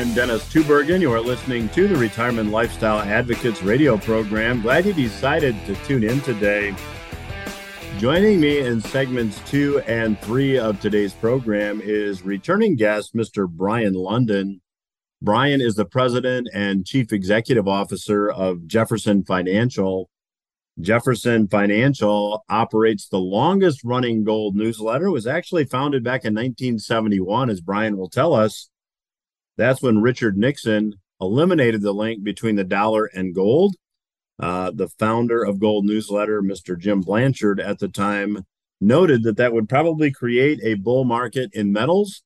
I'm Dennis Tubbergen. You are listening to the Retirement Lifestyle Advocates radio program. Glad you decided to tune in today. Joining me in segments two and three of today's program is returning guest, Mr. Brien Lundin. Brien is the president and chief executive officer of Jefferson Financial. Jefferson Financial operates the longest running gold newsletter. It was actually founded back in 1971, as Brien will tell us. That's when Richard Nixon eliminated the link between the dollar and gold. Uh, the founder of Gold Newsletter, Mr. Jim Blanchard, at the time noted that that would probably create a bull market in metals.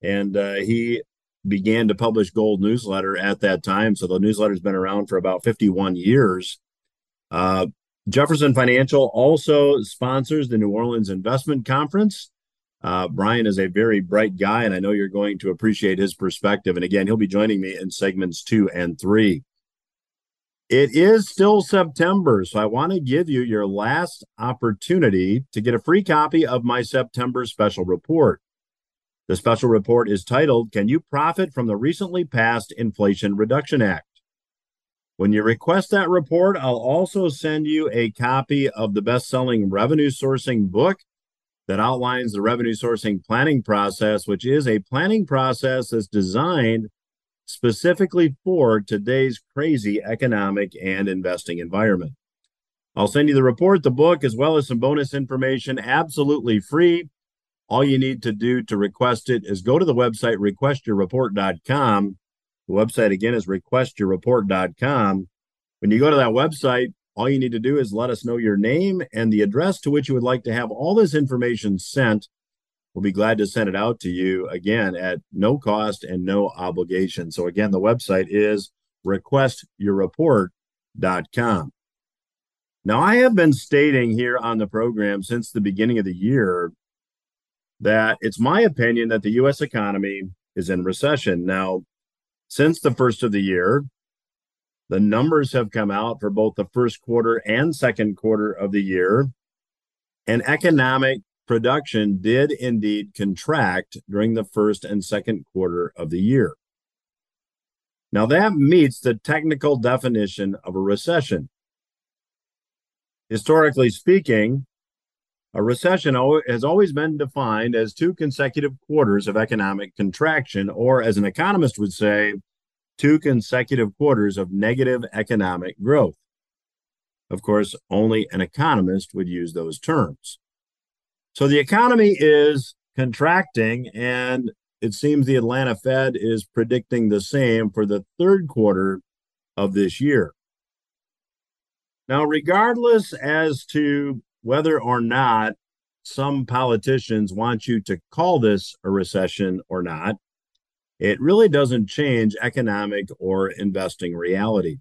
And uh, he began to publish Gold Newsletter at that time. So the newsletter's been around for about 51 years. Uh, Jefferson Financial also sponsors the New Orleans Investment Conference. Uh, Brien is a very bright guy, and I know you're going to appreciate his perspective. And again, he'll be joining me in segments two and three. It is still September, so I want to give you your last opportunity to get a free copy of my September special report. The special report is titled Can You Profit from the Recently Passed Inflation Reduction Act? When you request that report, I'll also send you a copy of the best selling revenue sourcing book that outlines the revenue sourcing planning process, which is a planning process that's designed specifically for today's crazy economic and investing environment. I'll send you the report, the book, as well as some bonus information absolutely free. All you need to do to request it is go to the website requestyourreport.com the website again is requestyourreport.com. When you go to that website, all you need to do is let us know your name and the address to which you would like to have all this information sent. We'll be glad to send it out to you again at no cost and no obligation. So, again, the website is requestyourreport.com. Now, I have been stating here on the program since the beginning of the year that it's my opinion that the U.S. economy is in recession. Now, since the first of the year. The numbers have come out for both the first quarter and second quarter of the year. And economic production did indeed contract during the first and second quarter of the year. Now, that meets the technical definition of a recession. Historically speaking, a recession has always been defined as two consecutive quarters of economic contraction, or as an economist would say, two consecutive quarters of negative economic growth. Of course, only an economist would use those terms. So the economy is contracting, and it seems the Atlanta Fed is predicting the same for the third quarter of this year. Now, regardless as to whether or not some politicians want you to call this a recession or not, it really doesn't change economic or investing reality.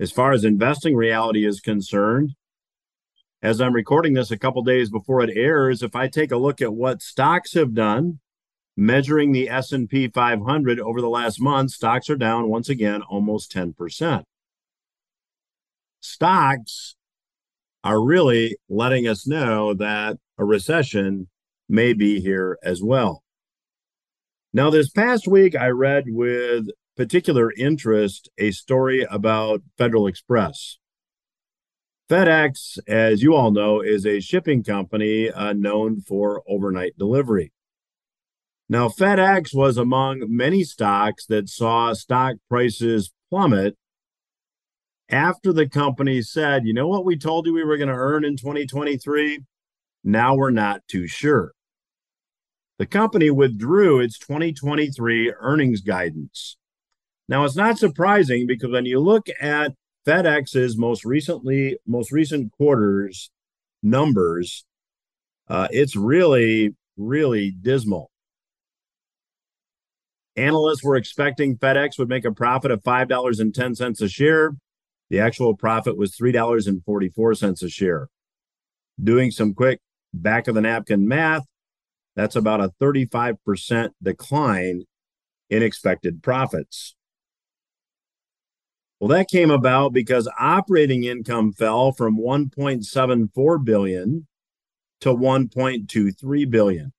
As far as investing reality is concerned, as I'm recording this a couple days before it airs, if I take a look at what stocks have done, measuring the S&P 500 over the last month, stocks are down once again almost 10%. Stocks are really letting us know that a recession may be here as well. Now, this past week, I read with particular interest a story about Federal Express. FedEx, as you all know, is a shipping company uh, known for overnight delivery. Now, FedEx was among many stocks that saw stock prices plummet after the company said, you know what, we told you we were going to earn in 2023? Now we're not too sure. The company withdrew its 2023 earnings guidance. Now, it's not surprising because when you look at FedEx's most recently most recent quarters numbers, uh, it's really really dismal. Analysts were expecting FedEx would make a profit of $5.10 a share. The actual profit was $3.44 a share. Doing some quick back of the napkin math, that's about a 35% decline in expected profits. Well, that came about because operating income fell from 1.74 billion to 1.23 billion.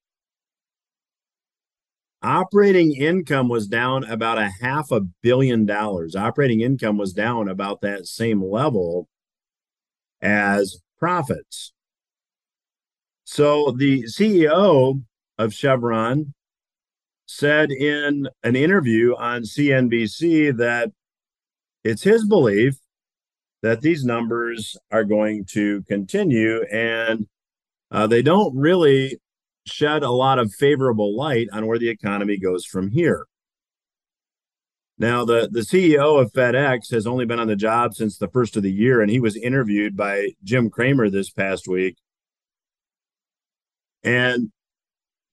operating income was down about a half a billion dollars. Operating income was down about that same level as profits. So the CEO of Chevron said in an interview on CNBC that it's his belief that these numbers are going to continue and uh, they don't really shed a lot of favorable light on where the economy goes from here. Now, the, the CEO of FedEx has only been on the job since the first of the year, and he was interviewed by Jim Cramer this past week. And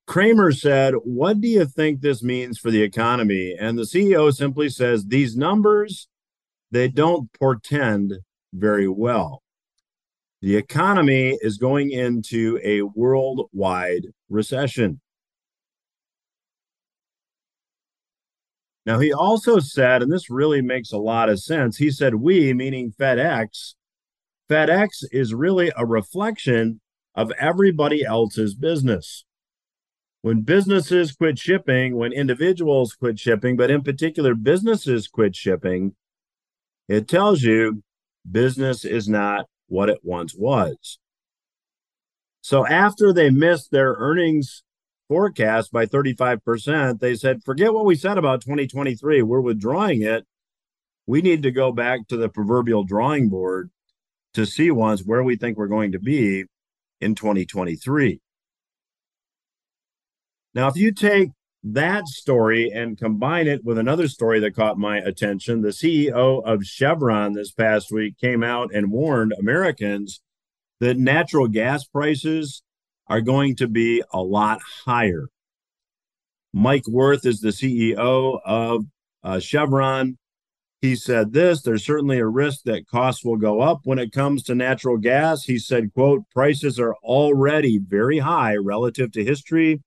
Cramer said, What do you think this means for the economy? And the CEO simply says, These numbers, they don't portend very well. The economy is going into a worldwide recession. Now, he also said, and this really makes a lot of sense, he said, we, meaning FedEx, FedEx is really a reflection of everybody else's business. When businesses quit shipping, when individuals quit shipping, but in particular businesses quit shipping, it tells you business is not what it once was. So after they missed their earnings forecast by 35%, they said, forget what we said about 2023. We're withdrawing it. We need to go back to the proverbial drawing board to see once where we think we're going to be in 2023. Now, if you take that story and combine it with another story that caught my attention. The CEO of Chevron this past week came out and warned Americans that natural gas prices are going to be a lot higher. Mike Wirth is the CEO of uh, Chevron. He said this, there's certainly a risk that costs will go up when it comes to natural gas. He said, quote, prices are already very high relative to history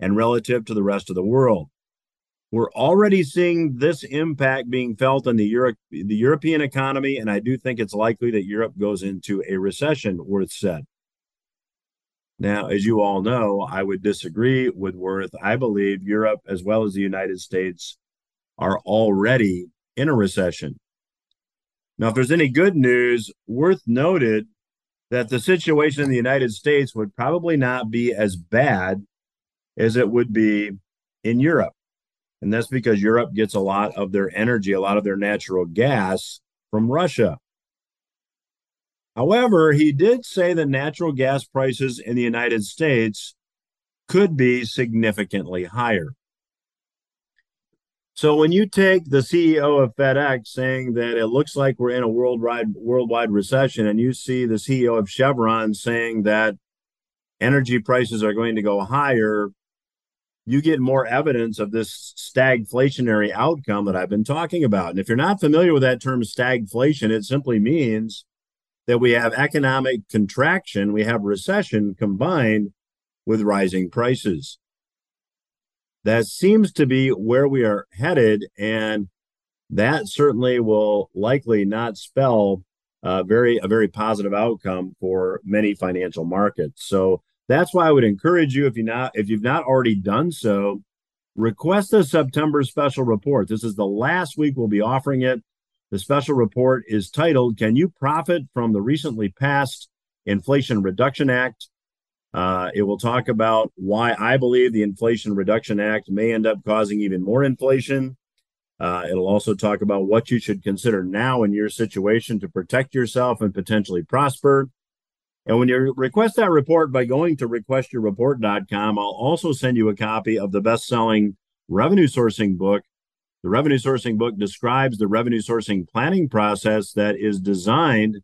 and relative to the rest of the world. We're already seeing this impact being felt in the, Euro- the European economy, and I do think it's likely that Europe goes into a recession, Wirth said. Now, as you all know, I would disagree with Wirth. I believe Europe, as well as the United States, are already in a recession. Now, if there's any good news, Wirth noted that the situation in the United States would probably not be as bad as it would be in Europe. And that's because Europe gets a lot of their energy, a lot of their natural gas from Russia. However, he did say that natural gas prices in the United States could be significantly higher. So when you take the CEO of FedEx saying that it looks like we're in a worldwide worldwide recession, and you see the CEO of Chevron saying that energy prices are going to go higher, you get more evidence of this stagflationary outcome that I've been talking about. And if you're not familiar with that term stagflation, it simply means that we have economic contraction, we have recession combined with rising prices. That seems to be where we are headed, and that certainly will likely not spell a very a very positive outcome for many financial markets. So that's why I would encourage you if you not if you've not already done so, request a September special report. This is the last week we'll be offering it. The special report is titled Can You Profit from the Recently Passed Inflation Reduction Act? Uh, it will talk about why I believe the Inflation Reduction Act may end up causing even more inflation. Uh, it'll also talk about what you should consider now in your situation to protect yourself and potentially prosper. And when you request that report by going to requestyourreport.com, I'll also send you a copy of the best selling revenue sourcing book, the revenue sourcing book describes the revenue sourcing planning process that is designed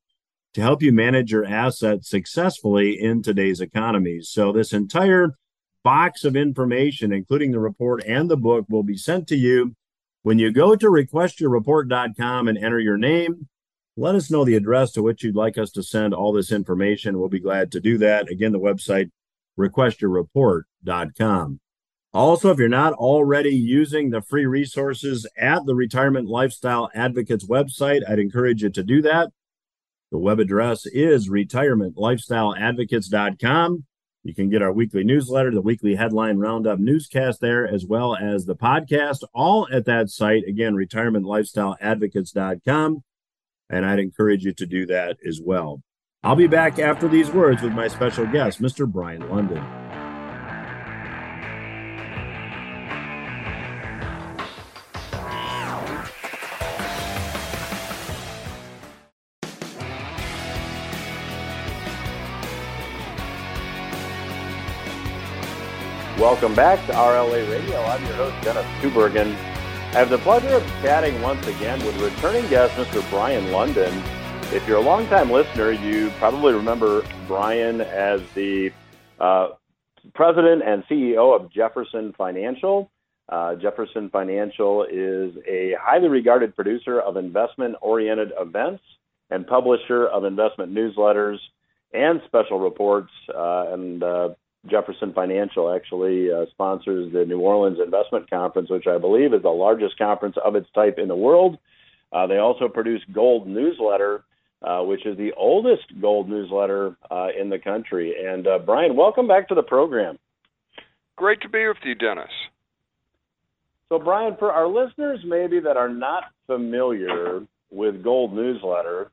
to help you manage your assets successfully in today's economy. So, this entire box of information, including the report and the book, will be sent to you when you go to requestyourreport.com and enter your name. Let us know the address to which you'd like us to send all this information. We'll be glad to do that. Again, the website requestyourreport.com. Also, if you're not already using the free resources at the Retirement Lifestyle Advocates website, I'd encourage you to do that. The web address is retirementlifestyleadvocates.com. You can get our weekly newsletter, the weekly headline roundup newscast there, as well as the podcast, all at that site. Again, retirementlifestyleadvocates.com. And I'd encourage you to do that as well. I'll be back after these words with my special guest, Mr. Brien Lundin. Welcome back to RLA Radio. I'm your host, Dennis Tubbergen. I have the pleasure of chatting once again with returning guest, Mr. Brien Lundin. If you're a longtime listener, you probably remember Brien as the uh, president and CEO of Jefferson Financial. Uh, Jefferson Financial is a highly regarded producer of investment oriented events and publisher of investment newsletters and special reports uh, and uh, Jefferson Financial actually uh, sponsors the New Orleans Investment Conference, which I believe is the largest conference of its type in the world. Uh, they also produce Gold Newsletter, uh, which is the oldest gold newsletter uh, in the country. And uh, Brien, welcome back to the program. Great to be with you, Dennis. So, Brien, for our listeners maybe that are not familiar with Gold Newsletter,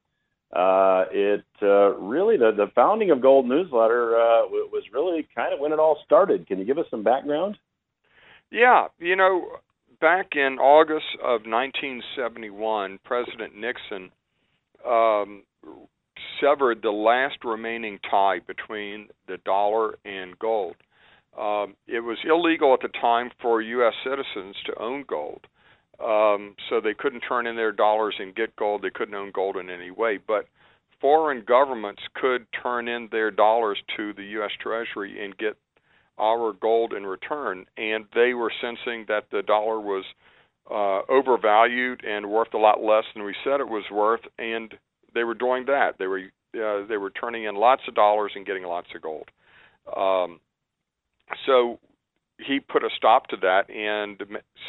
uh, it uh, really the, the founding of Gold Newsletter uh, was really kind of when it all started. Can you give us some background? Yeah, you know, back in August of 1971, President Nixon um, severed the last remaining tie between the dollar and gold. Um, it was illegal at the time for U.S. citizens to own gold. Um, so they couldn't turn in their dollars and get gold. They couldn't own gold in any way. But foreign governments could turn in their dollars to the U.S. Treasury and get our gold in return. And they were sensing that the dollar was uh, overvalued and worth a lot less than we said it was worth. And they were doing that. They were uh, they were turning in lots of dollars and getting lots of gold. Um, so he put a stop to that and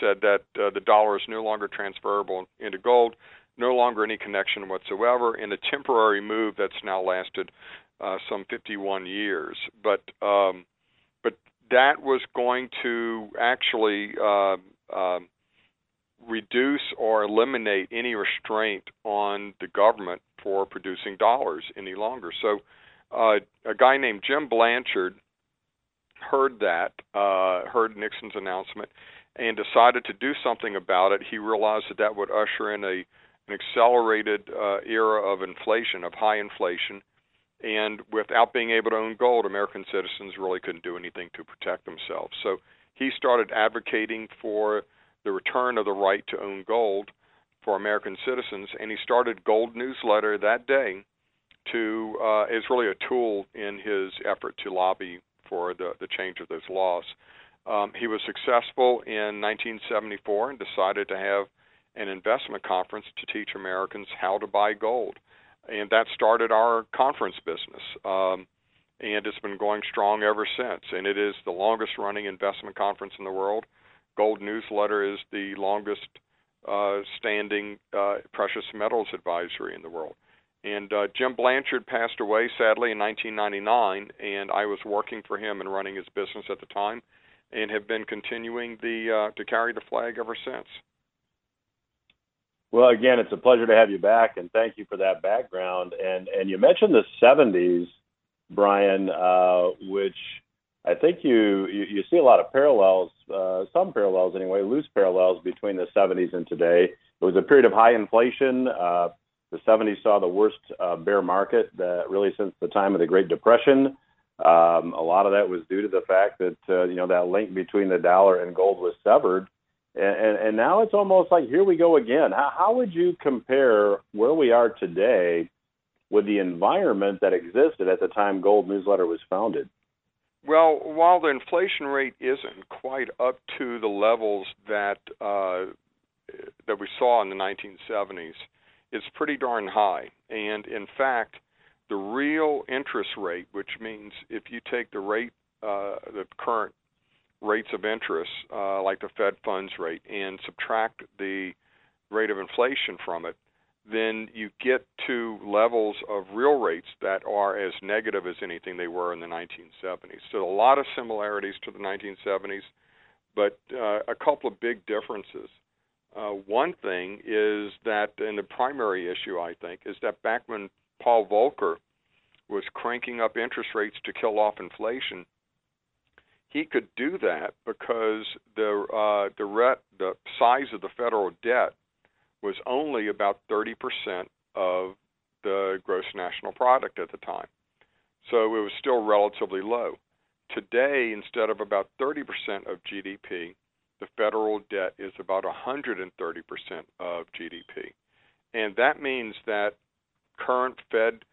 said that uh, the dollar is no longer transferable into gold, no longer any connection whatsoever, in a temporary move that's now lasted uh, some 51 years. But um, but that was going to actually uh, reduce or eliminate any restraint on the government for producing dollars any longer. So uh, a guy named Jim Blanchard heard that, uh, heard Nixon's announcement, and decided to do something about it. He realized that that would usher in a an accelerated uh, era of inflation, of high inflation, and without being able to own gold, American citizens really couldn't do anything to protect themselves. So he started advocating for the return of the right to own gold for American citizens, and he started Gold Newsletter that day to uh, is really a tool in his effort to lobby for the, the change of those laws. Um, he was successful in 1974 and decided to have an investment conference to teach Americans how to buy gold. And that started our conference business. Um, and it's been going strong ever since. And it is the longest running investment conference in the world. Gold Newsletter is the longest uh, standing uh, precious metals advisory in the world. And uh, Jim Blanchard passed away sadly in 1999, and I was working for him and running his business at the time, and have been continuing the uh, to carry the flag ever since. Well, again, it's a pleasure to have you back, and thank you for that background. And and you mentioned the 70s, Brien, uh, which I think you, you, you see a lot of parallels, uh, some parallels anyway, loose parallels between the 70s and today. It was a period of high inflation. Uh, the 70s saw the worst uh, bear market that really since the time of the Great Depression. Um, a lot of that was due to the fact that uh, you know that link between the dollar and gold was severed, and, and, and now it's almost like here we go again. How, how would you compare where we are today with the environment that existed at the time Gold Newsletter was founded? Well, while the inflation rate isn't quite up to the levels that uh, that we saw in the 1970s, it's pretty darn high. And in fact, the real interest rate, which means if you take the rate, uh, the current rates of interest, uh, like the Fed funds rate, and subtract the rate of inflation from it, then you get to levels of real rates that are as negative as anything they were in the 1970s. So a lot of similarities to the 1970s, but uh, a couple of big differences. Uh, one thing is that, and the primary issue I think is that back when Paul Volcker was cranking up interest rates to kill off inflation, he could do that because the uh, the the size of the federal debt was only about 30% of the gross national product at the time. So it was still relatively low. Today, instead of about 30% of GDP, the federal debt is about 130% of GDP. And that means that current Fed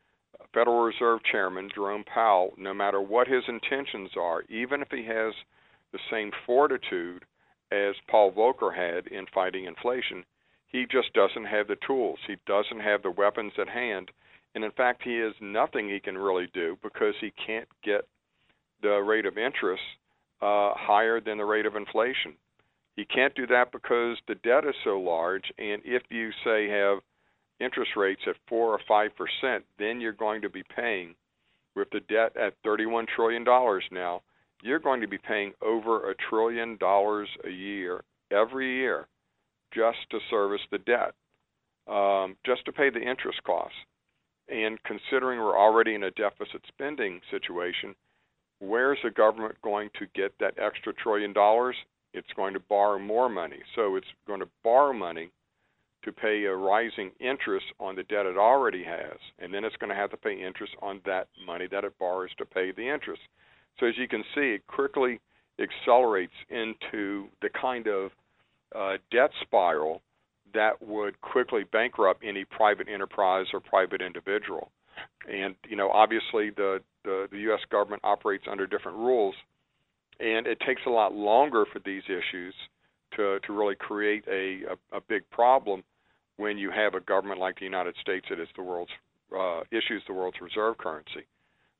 Federal Reserve Chairman Jerome Powell, no matter what his intentions are, even if he has the same fortitude as Paul Volcker had in fighting inflation, he just doesn't have the tools. He doesn't have the weapons at hand. And in fact, he has nothing he can really do because he can't get the rate of interest uh, higher than the rate of inflation. He can't do that because the debt is so large. And if you say have interest rates at four or five percent, then you're going to be paying with the debt at 31 trillion dollars now. You're going to be paying over a trillion dollars a year every year just to service the debt, um, just to pay the interest costs. And considering we're already in a deficit spending situation, where's the government going to get that extra trillion dollars? It's going to borrow more money. So it's going to borrow money to pay a rising interest on the debt it already has, and then it's going to have to pay interest on that money that it borrows to pay the interest. So as you can see, it quickly accelerates into the kind of uh, debt spiral that would quickly bankrupt any private enterprise or private individual. And you know, obviously, the, the the U.S. government operates under different rules, and it takes a lot longer for these issues to to really create a a, a big problem when you have a government like the United States that is the world's uh, issues the world's reserve currency.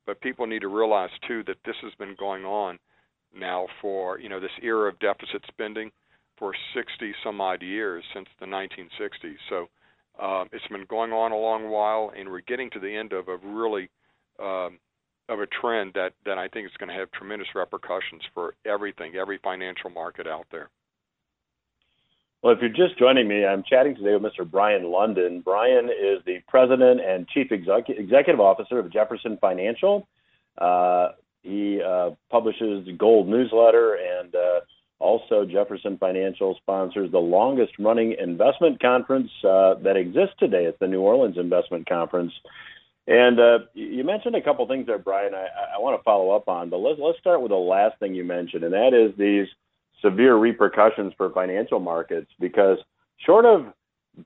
But people need to realize too that this has been going on now for you know this era of deficit spending for 60 some odd years since the 1960s. So um, it's been going on a long while, and we're getting to the end of a really um, of a trend that that I think is going to have tremendous repercussions for everything, every financial market out there. Well, if you're just joining me, I'm chatting today with Mr. Brien Lundin. Brien is the president and chief execu- executive officer of Jefferson Financial. Uh, he uh, publishes the Gold newsletter and uh, also, Jefferson Financial sponsors the longest running investment conference uh, that exists today. It's the New Orleans Investment Conference. And uh, you mentioned a couple things there, Brien. I, I want to follow up on, but let's let's start with the last thing you mentioned, and that is these severe repercussions for financial markets. Because short of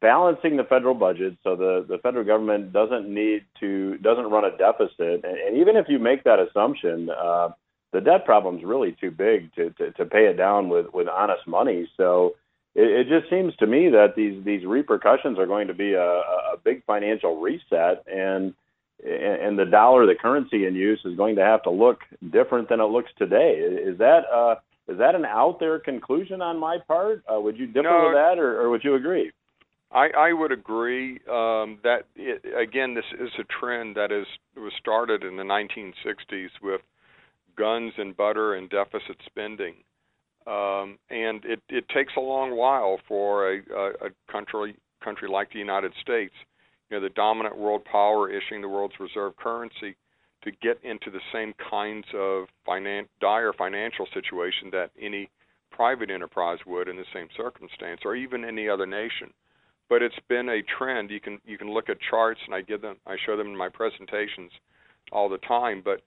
balancing the federal budget, so the the federal government doesn't need to doesn't run a deficit, and, and even if you make that assumption, uh, the debt problem is really too big to, to, to pay it down with, with honest money. So it, it just seems to me that these these repercussions are going to be a, a big financial reset, and and the dollar, the currency in use, is going to have to look different than it looks today. Is that uh, is that an out there conclusion on my part? Uh, would you differ no, with that, or, or would you agree? I, I would agree um, that it, again, this is a trend that is was started in the 1960s with guns and butter and deficit spending. Um, and it, it takes a long while for a, a, a country country like the United States, you know, the dominant world power issuing the world's reserve currency, to get into the same kinds of finan- dire financial situation that any private enterprise would in the same circumstance, or even any other nation. But it's been a trend. You can you can look at charts, and I give them, I show them in my presentations all the time. But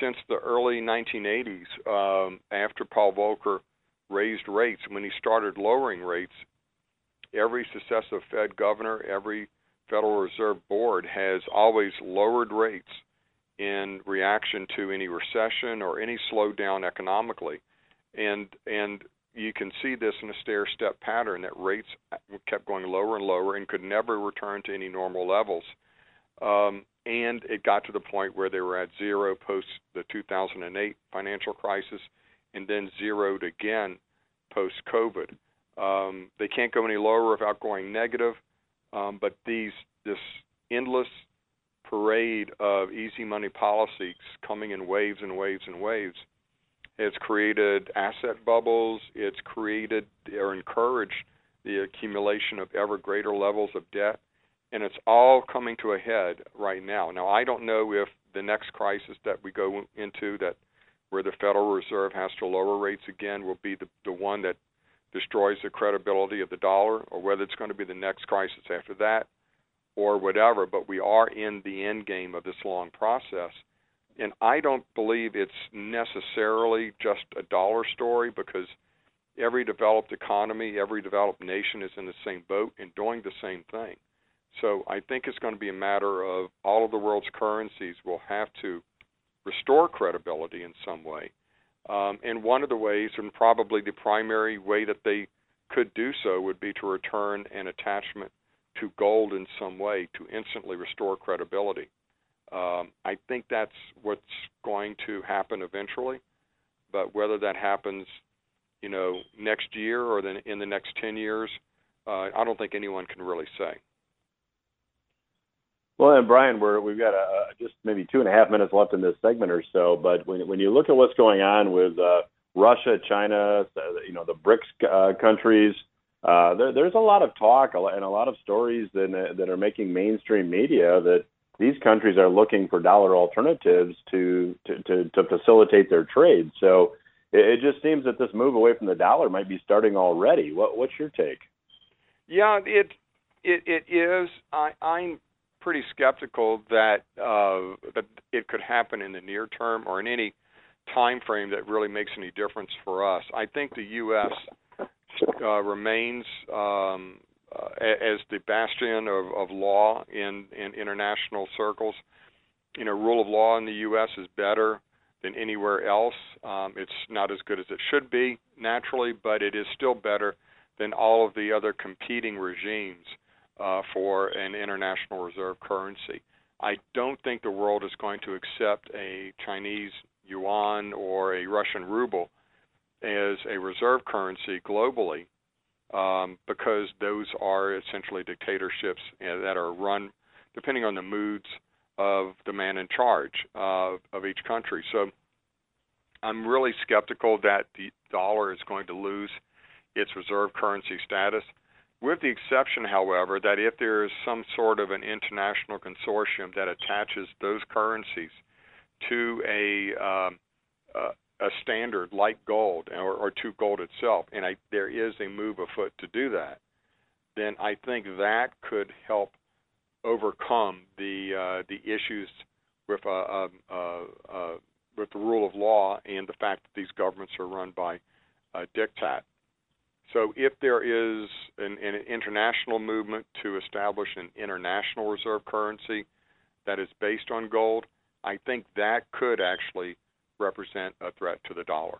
since the early 1980s, um, after Paul Volcker raised rates, when he started lowering rates, every successive Fed governor, every Federal Reserve Board has always lowered rates in reaction to any recession or any slowdown economically. And and you can see this in a stair step pattern that rates kept going lower and lower and could never return to any normal levels. Um, and it got to the point where they were at zero post the 2008 financial crisis, and then zeroed again post COVID. Um, they can't go any lower without going negative. Um, but these this endless parade of easy money policies coming in waves and waves and waves has created asset bubbles. It's created or encouraged the accumulation of ever greater levels of debt, and it's all coming to a head right now. Now, I don't know if the next crisis that we go into that where the Federal Reserve has to lower rates again will be the, the one that destroys the credibility of the dollar, or whether it's going to be the next crisis after that, or whatever. But we are in the end game of this long process. And I don't believe it's necessarily just a dollar story because every developed economy, every developed nation is in the same boat and doing the same thing. So I think it's going to be a matter of all of the world's currencies will have to restore credibility in some way. Um, and one of the ways, and probably the primary way that they could do so, would be to return an attachment to gold in some way to instantly restore credibility. Um, I think that's what's going to happen eventually, but whether that happens, you know, next year or then in the next ten years, uh, I don't think anyone can really say. Well, and Brien, we're we've got just maybe two and a half minutes left in this segment or so. But when when you look at what's going on with uh, Russia, China, you know, the BRICS uh, countries, uh, there, there's a lot of talk and a lot of stories that that are making mainstream media that these countries are looking for dollar alternatives to to to, to facilitate their trade. So it, it just seems that this move away from the dollar might be starting already. What what's your take? Yeah, it it it is. I I'm pretty skeptical that uh, that it could happen in the near term or in any time frame that really makes any difference for us. I think the U.S. Uh, remains um, uh, as the bastion of, of law in, in international circles. You know, rule of law in the U.S. is better than anywhere else. Um, it's not as good as it should be naturally, but it is still better than all of the other competing regimes uh, for an international reserve currency. I don't think the world is going to accept a Chinese yuan or a Russian ruble as a reserve currency globally um, because those are essentially dictatorships that are run depending on the moods of the man in charge of each country. So I'm really skeptical that the dollar is going to lose its reserve currency status with the exception, however, that if there is some sort of an international consortium that attaches those currencies to a um, uh, a standard like gold or, or to gold itself, and I, there is a move afoot to do that, then I think that could help overcome the uh, the issues with uh, uh, uh, uh with the rule of law and the fact that these governments are run by uh, diktat. So if there is an, an international movement to establish an international reserve currency that is based on gold, I think that could actually represent a threat to the dollar.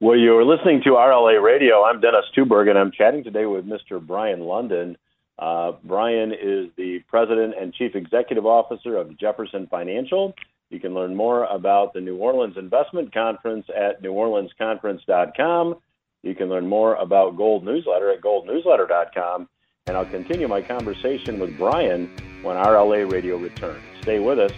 Well, you're listening to RLA Radio. I'm Dennis Tubberg, and I'm chatting today with Mr. Brien Lundin. Uh, Brien is the president and chief executive officer of Jefferson Financial. You can learn more about the New Orleans Investment Conference at neworleansconference.com. You can learn more about Gold Newsletter at goldnewsletter.com. And I'll continue my conversation with Brien when RLA Radio returns. Stay with us.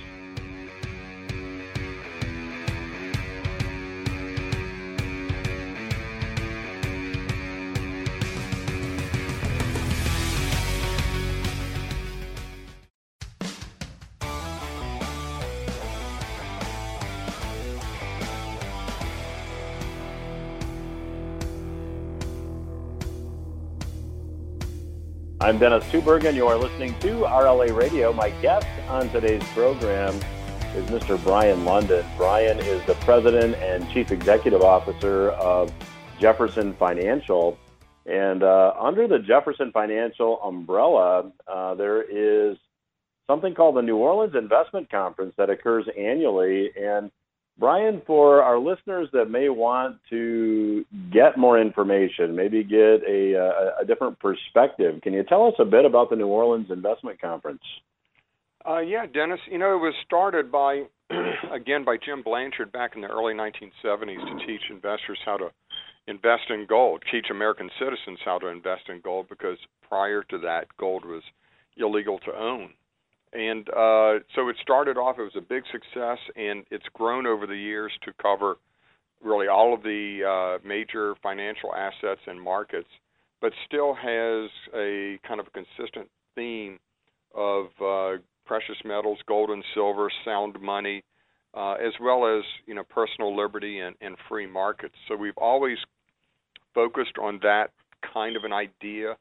I'm Dennis Tubbergen. You are listening to RLA Radio. My guest on today's program is Mr. Brien Lundin. Brien is the president and chief executive officer of Jefferson Financial. And uh, under the Jefferson Financial umbrella, uh, there is something called the New Orleans Investment Conference that occurs annually. And Brien, for our listeners that may want to get more information, maybe get a, a, a, different perspective, can you tell us a bit about the New Orleans Investment Conference? Uh, yeah, Dennis. You know, it was started by, again, by Jim Blanchard back in the early 1970s to teach investors how to invest in gold, teach American citizens how to invest in gold because prior to that, gold was illegal to own. And uh, so it started off, it was a big success, and it's grown over the years to cover really all of the uh, major financial assets and markets, but still has a kind of a consistent theme of uh, precious metals, gold and silver, sound money, uh, as well as you know personal liberty and, and free markets. So we've always focused on that kind of an idea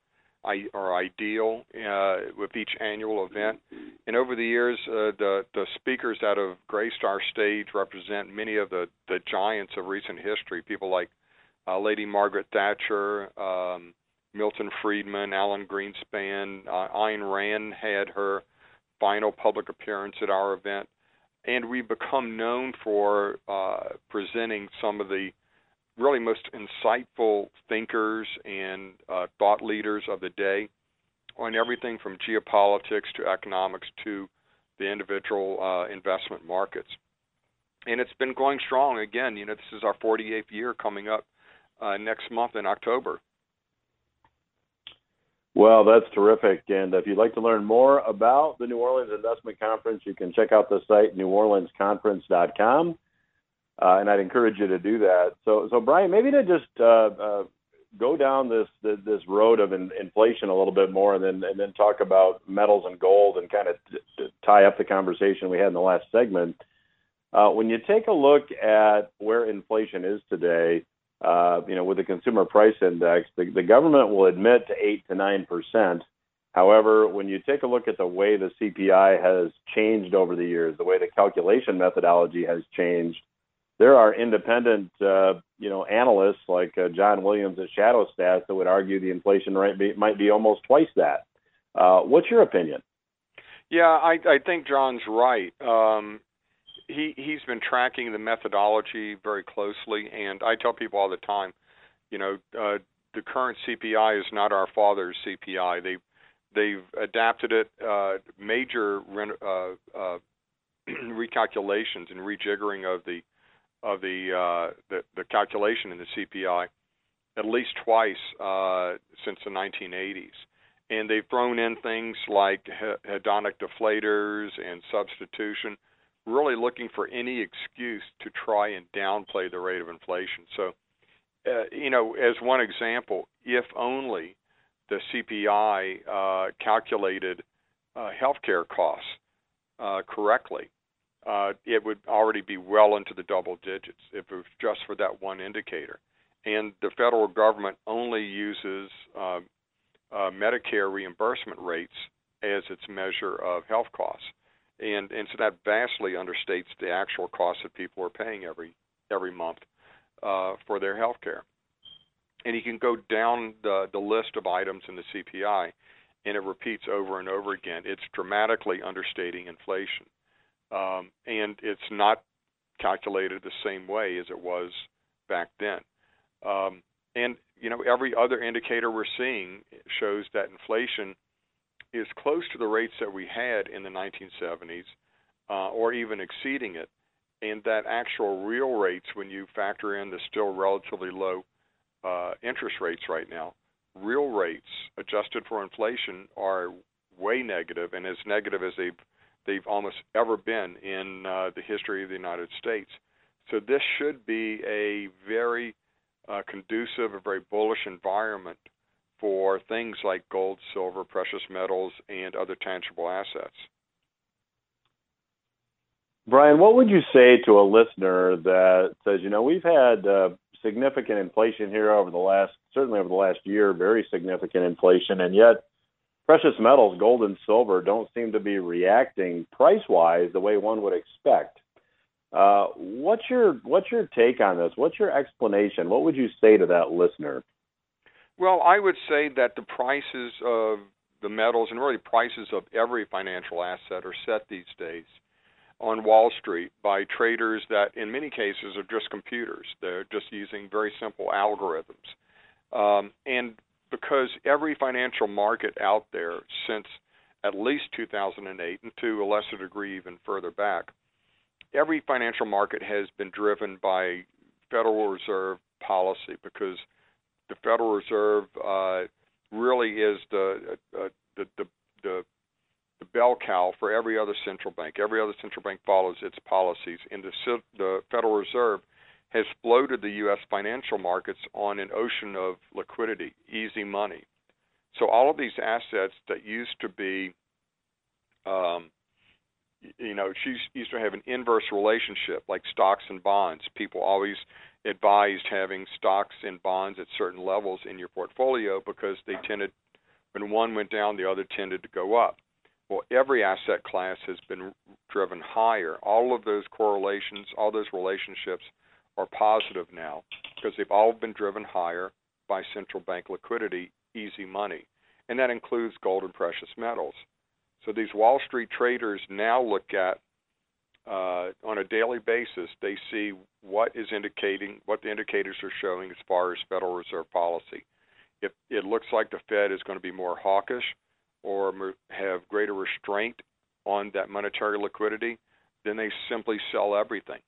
or ideal uh, with each annual event. And over the years, uh, the the speakers that have graced our stage represent many of the the giants of recent history. People like uh, Lady Margaret Thatcher, um, Milton Friedman, Alan Greenspan, uh, Ayn Rand had her final public appearance at our event, and we've become known for uh, presenting some of the really most insightful thinkers and uh, thought leaders of the day on everything from geopolitics to economics to the individual uh, investment markets. And it's been going strong. Again, you know, this is our 48th year coming up uh, next month in October. Well, that's terrific. And if you'd like to learn more about the New Orleans Investment Conference, you can check out the site neworleansconference.com. Uh, and I'd encourage you to do that. So, so Brien, maybe to just uh, uh, go down this this road of in, inflation a little bit more, and then and then talk about metals and gold, and kind of t- tie up the conversation we had in the last segment. Uh, when you take a look at where inflation is today, uh, you know, with the consumer price index, the, the government will admit to eight to nine percent. However, when you take a look at the way the CPI has changed over the years, the way the calculation methodology has changed, there are independent, uh, you know, analysts like uh, John Williams at Shadow Stats that would argue the inflation rate be, might be almost twice that. Uh, what's your opinion? Yeah, I, I think John's right. Um, he he's been tracking the methodology very closely, and I tell people all the time, you know, uh, the current CPI is not our father's CPI. They they've adapted it. Uh, major uh, uh, recalculations and rejiggering of the of the, uh, the the calculation in the CPI at least twice uh, since the 1980s, and they've thrown in things like hedonic deflators and substitution, really looking for any excuse to try and downplay the rate of inflation. So, uh, you know, as one example, if only the CPI uh, calculated uh, healthcare costs uh, correctly, uh, it would already be well into the double digits if it was just for that one indicator. And the federal government only uses uh, uh, Medicare reimbursement rates as its measure of health costs, and and so that vastly understates the actual costs that people are paying every every month uh, for their health care. And you can go down the the list of items in the CPI, and it repeats over and over again. It's dramatically understating inflation um, and it's not calculated the same way as it was back then. Um, and you know, every other indicator we're seeing shows that inflation is close to the rates that we had in the 1970s, uh, or even exceeding it. And that actual real rates, when you factor in the still relatively low uh, interest rates right now, real rates adjusted for inflation are way negative, and as negative as they've they've almost ever been in uh, the history of the United States. So this should be a very uh, conducive, a very bullish environment for things like gold, silver, precious metals, and other tangible assets. Brien, what would you say to a listener that says, you know, we've had uh, significant inflation here over the last, certainly over the last year, very significant inflation, and yet precious metals, gold and silver, don't seem to be reacting price wise the way one would expect. Uh, what's your what's your take on this? What's your explanation? What would you say to that listener? Well, I would say that the prices of the metals and really prices of every financial asset are set these days on Wall Street by traders that, in many cases, are just computers. They're just using very simple algorithms. Um, and because every financial market out there since at least 2008 and to a lesser degree even further back, every financial market has been driven by Federal Reserve policy because the Federal Reserve uh, really is the, uh, the, the the the bell cow for every other central bank. Every other central bank follows its policies, and the, the Federal Reserve has floated the U.S. financial markets on an ocean of liquidity, easy money. So all of these assets that used to be, um, you know, used to have an inverse relationship, like stocks and bonds. People always advised having stocks and bonds at certain levels in your portfolio because they tended, when one went down, the other tended to go up. Well, every asset class has been driven higher. All of those correlations, all those relationships are positive now because they've all been driven higher by central bank liquidity, easy money. And that includes gold and precious metals. So these Wall Street traders now look at uh, on a daily basis, they see what is indicating, what the indicators are showing as far as Federal Reserve policy. If it looks like the Fed is going to be more hawkish or have greater restraint on that monetary liquidity, then they simply sell everything.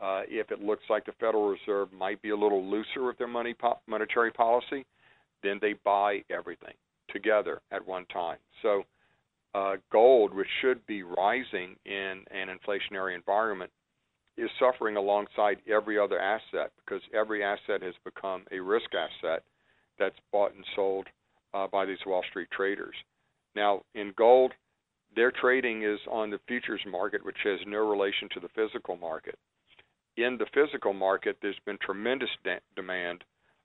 Uh, if it looks like the Federal Reserve might be a little looser with their money po- monetary policy, then they buy everything together at one time. So, uh, gold, which should be rising in an inflationary environment, is suffering alongside every other asset because every asset has become a risk asset that's bought and sold uh, by these Wall Street traders. Now, in gold, their trading is on the futures market, which has no relation to the physical market. In the physical market, there's been tremendous de- demand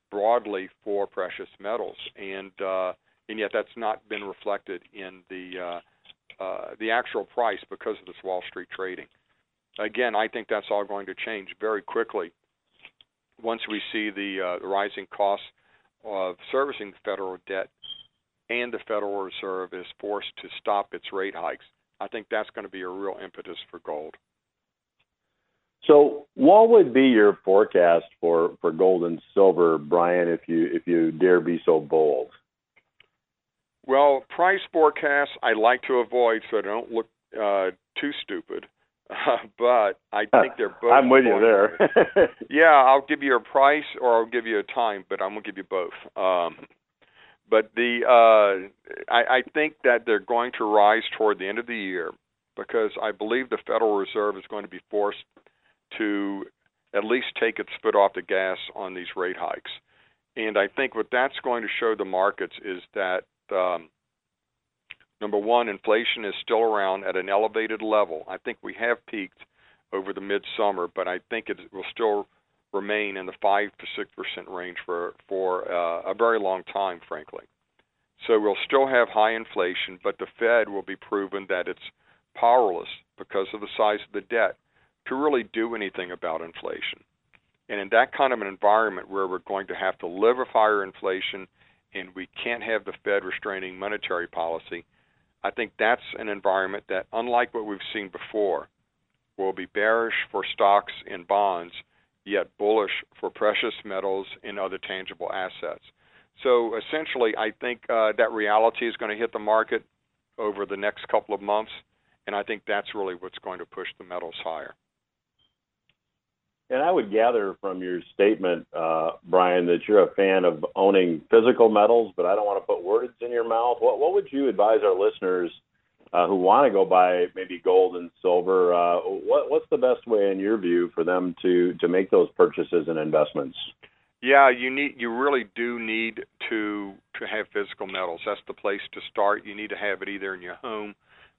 broadly for precious metals, and uh, and yet that's not been reflected in the uh, uh, the actual price because of this Wall Street trading. Again, I think that's all going to change very quickly once we see the, uh, rising costs of servicing the federal debt and the Federal Reserve is forced to stop its rate hikes. I think that's going to be a real impetus for gold. So, what would be your forecast for, for gold and silver, Brien, if you if you dare be so bold? Well, price forecasts I like to avoid so I don't look uh, too stupid. Uh, but I think they're both. I'm with you there. yeah, I'll give you a price or I'll give you a time, but I'm gonna give you both. Um, but the uh, I, I think that they're going to rise toward the end of the year because I believe the Federal Reserve is going to be forced to at least take its foot off the gas on these rate hikes. And I think what that's going to show the markets is that um, number one, inflation is still around at an elevated level. I think we have peaked over the midsummer, but I think it will still remain in the five to six percent range for for uh, a very long time, frankly. So we'll still have high inflation, but the Fed will be proven that it's powerless because of the size of the debt to really do anything about inflation. And in that kind of an environment where we're going to have to live with higher inflation and we can't have the Fed restraining monetary policy, I think that's an environment that, unlike what we've seen before, will be bearish for stocks and bonds yet bullish for precious metals and other tangible assets. So essentially, I think uh, that reality is going to hit the market over the next couple of months, and I think that's really what's going to push the metals higher. And I would gather from your statement, uh, Brien, that you're a fan of owning physical metals, but I don't want to put words in your mouth. What, what would you advise our listeners uh, who want to go buy maybe gold and silver, uh, what, what's the best way, in your view, for them to to make those purchases and investments? Yeah, you need you really do need to to have physical metals. That's the place to start. You need to have it either in your home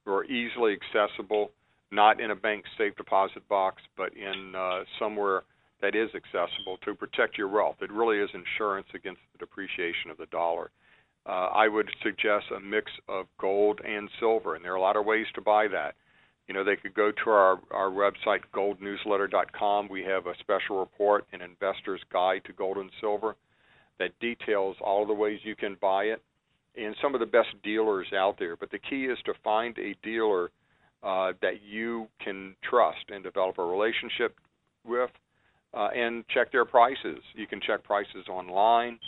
or easily accessible, not in a bank safe deposit box, but in uh, somewhere that is accessible to protect your wealth. It really is insurance against the depreciation of the dollar uh, I would suggest a mix of gold and silver, and there are a lot of ways to buy that. You know, they could go to our, our website, goldnewsletter.com. We have a special report, an investor's guide to gold and silver, that details all of the ways you can buy it and some of the best dealers out there. But the key is to find a dealer uh, that you can trust and develop a relationship with uh, and check their prices. You can check prices online.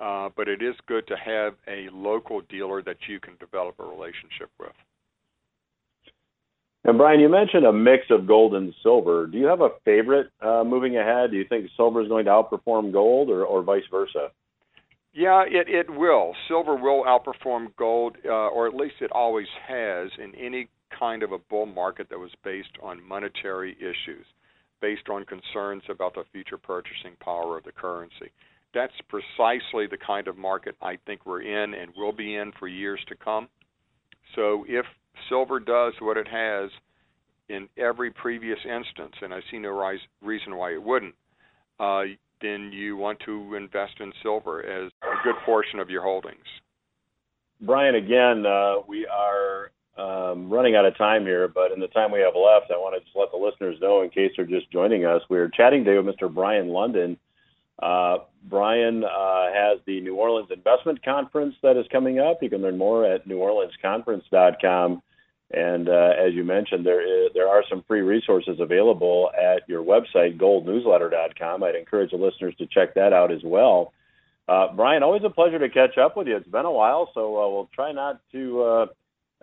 Uh, but it is good to have a local dealer that you can develop a relationship with. And Brien, you mentioned a mix of gold and silver. Do you have a favorite uh, moving ahead? Do you think silver is going to outperform gold, or, or vice versa? Yeah, it it will. Silver will outperform gold, uh, or at least it always has in any kind of a bull market that was based on monetary issues, based on concerns about the future purchasing power of the currency. That's precisely the kind of market I think we're in and will be in for years to come. So if silver does what it has in every previous instance, and I see no rise, reason why it wouldn't, uh, then you want to invest in silver as a good portion of your holdings. Brien, again, uh, we are um, running out of time here, but in the time we have left, I want to just let the listeners know, in case they're just joining us, we're chatting today with Mr. Brien Lundin. Uh, Brien uh, has the New Orleans Investment Conference that is coming up. You can learn more at neworleansconference.com. And uh, as you mentioned, there is, there are some free resources available at your website, goldnewsletter.com. I'd encourage the listeners to check that out as well. Uh, Brien, always a pleasure to catch up with you. It's been a while, so uh, we'll try not to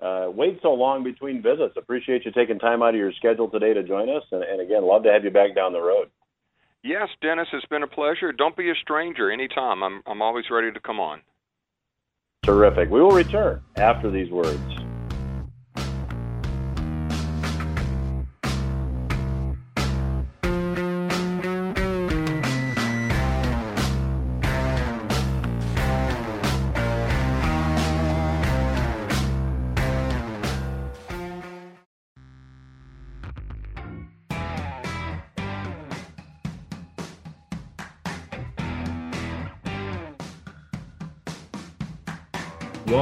uh, wait so long between visits. Appreciate you taking time out of your schedule today to join us, and, and again, love to have you back down the road. Yes, Dennis, it's been a pleasure. Don't be a stranger anytime. I'm I'm always ready to come on. Terrific. We will return after these words.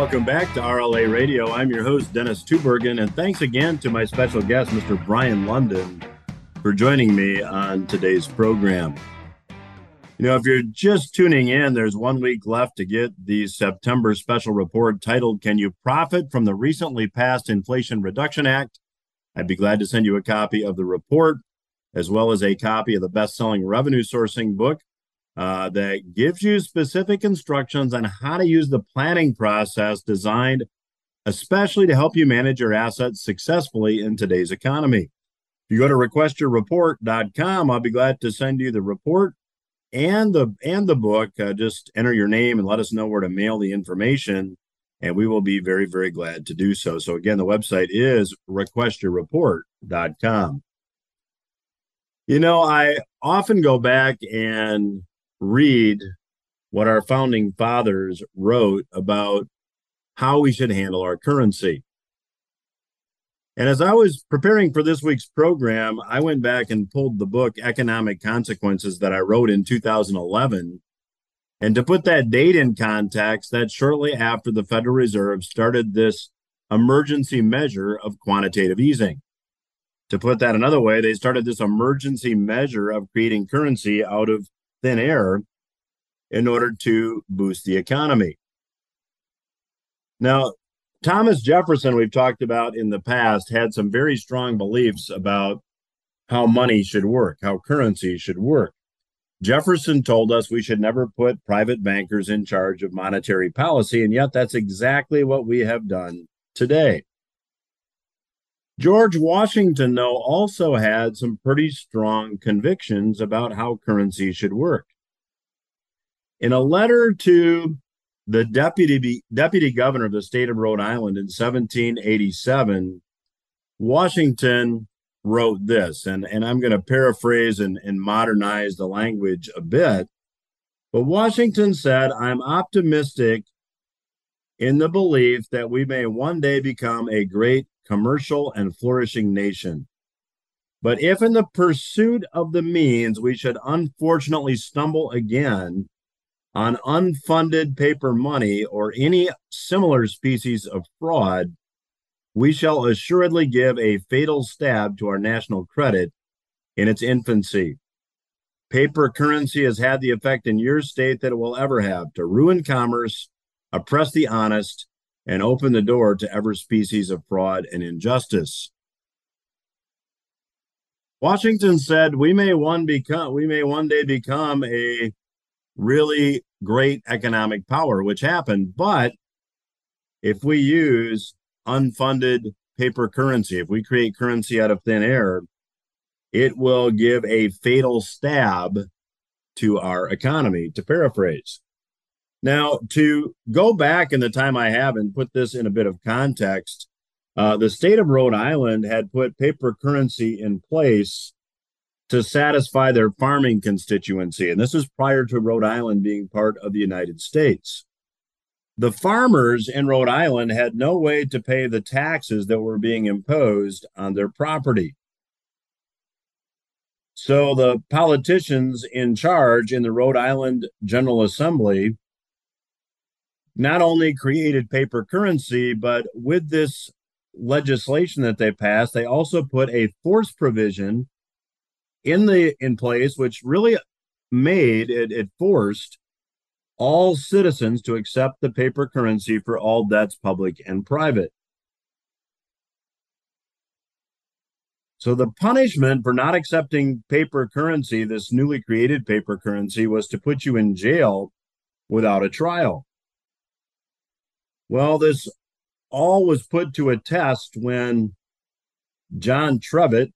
Welcome back to RLA Radio. I'm your host, Dennis Tubbergen, and thanks again to my special guest, Mr. Brien Lundin, for joining me on today's program. You know, if you're just tuning in, there's one week left to get the September special report titled, Can You Profit from the Recently Passed Inflation Reduction Act? I'd be glad to send you a copy of the report, as well as a copy of the best selling revenue sourcing book uh, that gives you specific instructions on how to use the planning process designed especially to help you manage your assets successfully in today's economy. If you go to requestyourreport.com, I'll be glad to send you the report and the and the book. Uh, just enter your name and let us know where to mail the information, and we will be very very glad to do so. So again, the website is requestyourreport.com. You know, I often go back and read what our founding fathers wrote about how we should handle our currency. And as I was preparing for this week's program, I went back and pulled the book Economic Consequences that I wrote in 2011. And to put that date in context, that's shortly after the Federal Reserve started this emergency measure of quantitative easing. To put that another way, they started this emergency measure of creating currency out of thin air in order to boost the economy. Now, Thomas Jefferson, we've talked about in the past, had some very strong beliefs about how money should work, how currency should work. Jefferson told us we should never put private bankers in charge of monetary policy, and yet that's exactly what we have done today. George Washington, though, also had some pretty strong convictions about how currency should work. In a letter to the deputy, deputy governor of the state of Rhode Island in 1787, Washington wrote this, and, and I'm going to paraphrase and, and modernize the language a bit. But Washington said, I'm optimistic in the belief that we may one day become a great commercial, and flourishing nation. But if in the pursuit of the means we should unfortunately stumble again on unfunded paper money or any similar species of fraud, we shall assuredly give a fatal stab to our national credit in its infancy. Paper currency has had the effect in your state that it will ever have to ruin commerce, oppress the honest, and open the door to every species of fraud and injustice. Washington said, "We may one become we may one day become a really great economic power, which happened, but if we use unfunded paper currency, if we create currency out of thin air, it will give a fatal stab to our economy, to paraphrase. Now, to go back in the time I have and put this in a bit of context, uh, the state of Rhode Island had put paper currency in place to satisfy their farming constituency. And this is prior to Rhode Island being part of the United States. The farmers in Rhode Island had no way to pay the taxes that were being imposed on their property. So the politicians in charge in the Rhode Island General Assembly not only created paper currency, but with this legislation that they passed, they also put a force provision in the in place, which really made it, it forced all citizens to accept the paper currency for all debts, public and private. So the punishment for not accepting paper currency, this newly created paper currency, was to put you in jail without a trial. Well, this all was put to a test when John Trevett,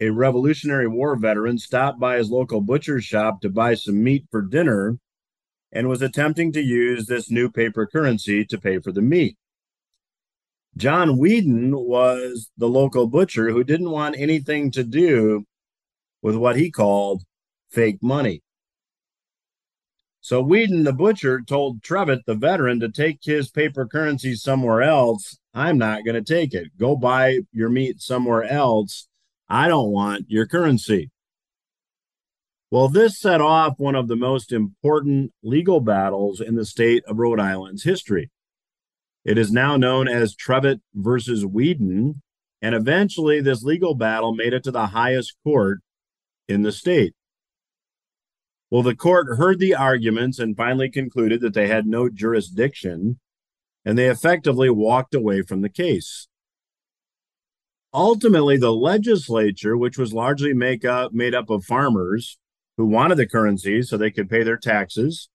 a Revolutionary War veteran, stopped by his local butcher shop to buy some meat for dinner and was attempting to use this new paper currency to pay for the meat. John Weeden was the local butcher who didn't want anything to do with what he called fake money. So Weeden, the butcher, told Trevett, the veteran, to take his paper currency somewhere else. I'm not going to take it. Go buy your meat somewhere else. I don't want your currency. Well, this set off one of the most important legal battles in the state of Rhode Island's history. It is now known as Trevett versus Weeden. And eventually, this legal battle made it to the highest court in the state. Well, the court heard the arguments and finally concluded that they had no jurisdiction, and they effectively walked away from the case. Ultimately, the legislature, which was largely make up, made up of farmers who wanted the currency so they could pay their taxes,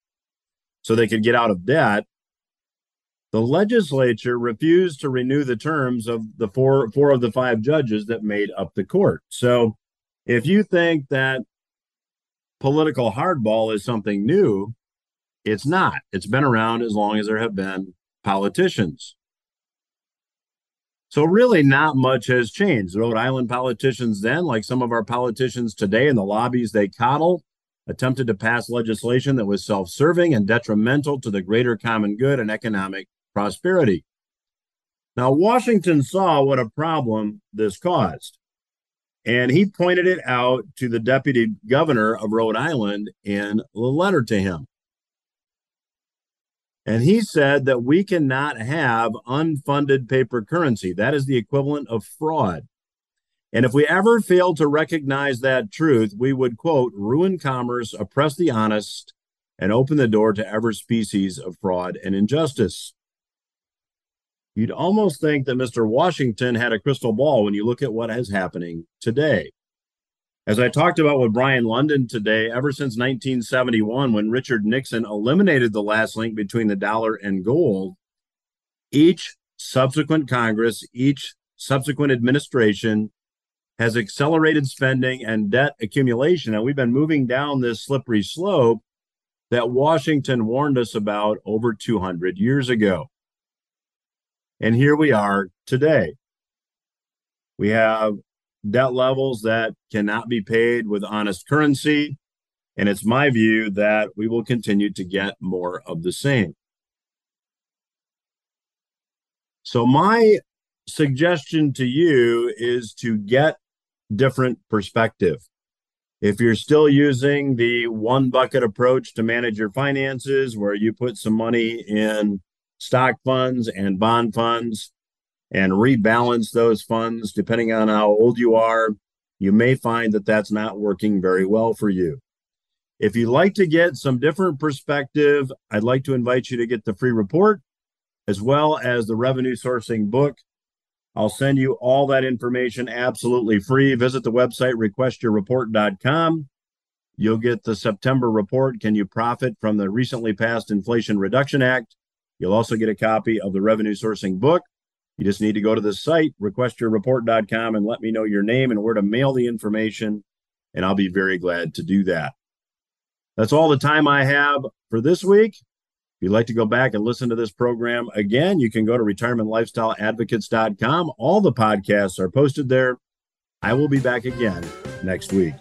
so they could get out of debt, the legislature refused to renew the terms of the four four of the five judges that made up the court. So if you think that political hardball is something new, it's not. It's been around as long as there have been politicians. So really not much has changed. Rhode Island politicians then, like some of our politicians today in the lobbies they coddle, attempted to pass legislation that was self-serving and detrimental to the greater common good and economic prosperity. Now, Washington saw what a problem this caused, and he pointed it out to the deputy governor of Rhode Island in a letter to him. And he said that we cannot have unfunded paper currency. That is the equivalent of fraud. And if we ever fail to recognize that truth, we would, quote, ruin commerce, oppress the honest, and open the door to ever species of fraud and injustice. You'd almost think that Mr. Washington had a crystal ball when you look at what is happening today. As I talked about with Brien Lundin today, ever since 1971, when Richard Nixon eliminated the last link between the dollar and gold, each subsequent Congress, each subsequent administration has accelerated spending and debt accumulation. And we've been moving down this slippery slope that Washington warned us about over 200 years ago. And here we are today. We have debt levels that cannot be paid with honest currency. And it's my view that we will continue to get more of the same. So, my suggestion to you is to get different perspective. If you're still using the one bucket approach to manage your finances, where you put some money in stock funds and bond funds and rebalance those funds depending on how old you are, you may find that that's not working very well for you. If you'd like to get some different perspective, I'd like to invite you to get the free report as well as the revenue sourcing book. I'll send you all that information absolutely free. Visit the website requestyourreport.com. You'll get the September report. Can you profit from the recently passed Inflation Reduction Act? You'll also get a copy of the revenue sourcing book. You just need to go to the site, requestyourreport.com, and let me know your name and where to mail the information, and I'll be very glad to do that. That's all the time I have for this week. If you'd like to go back and listen to this program again, you can go to retirementlifestyleadvocates.com. All the podcasts are posted there. I will be back again next week.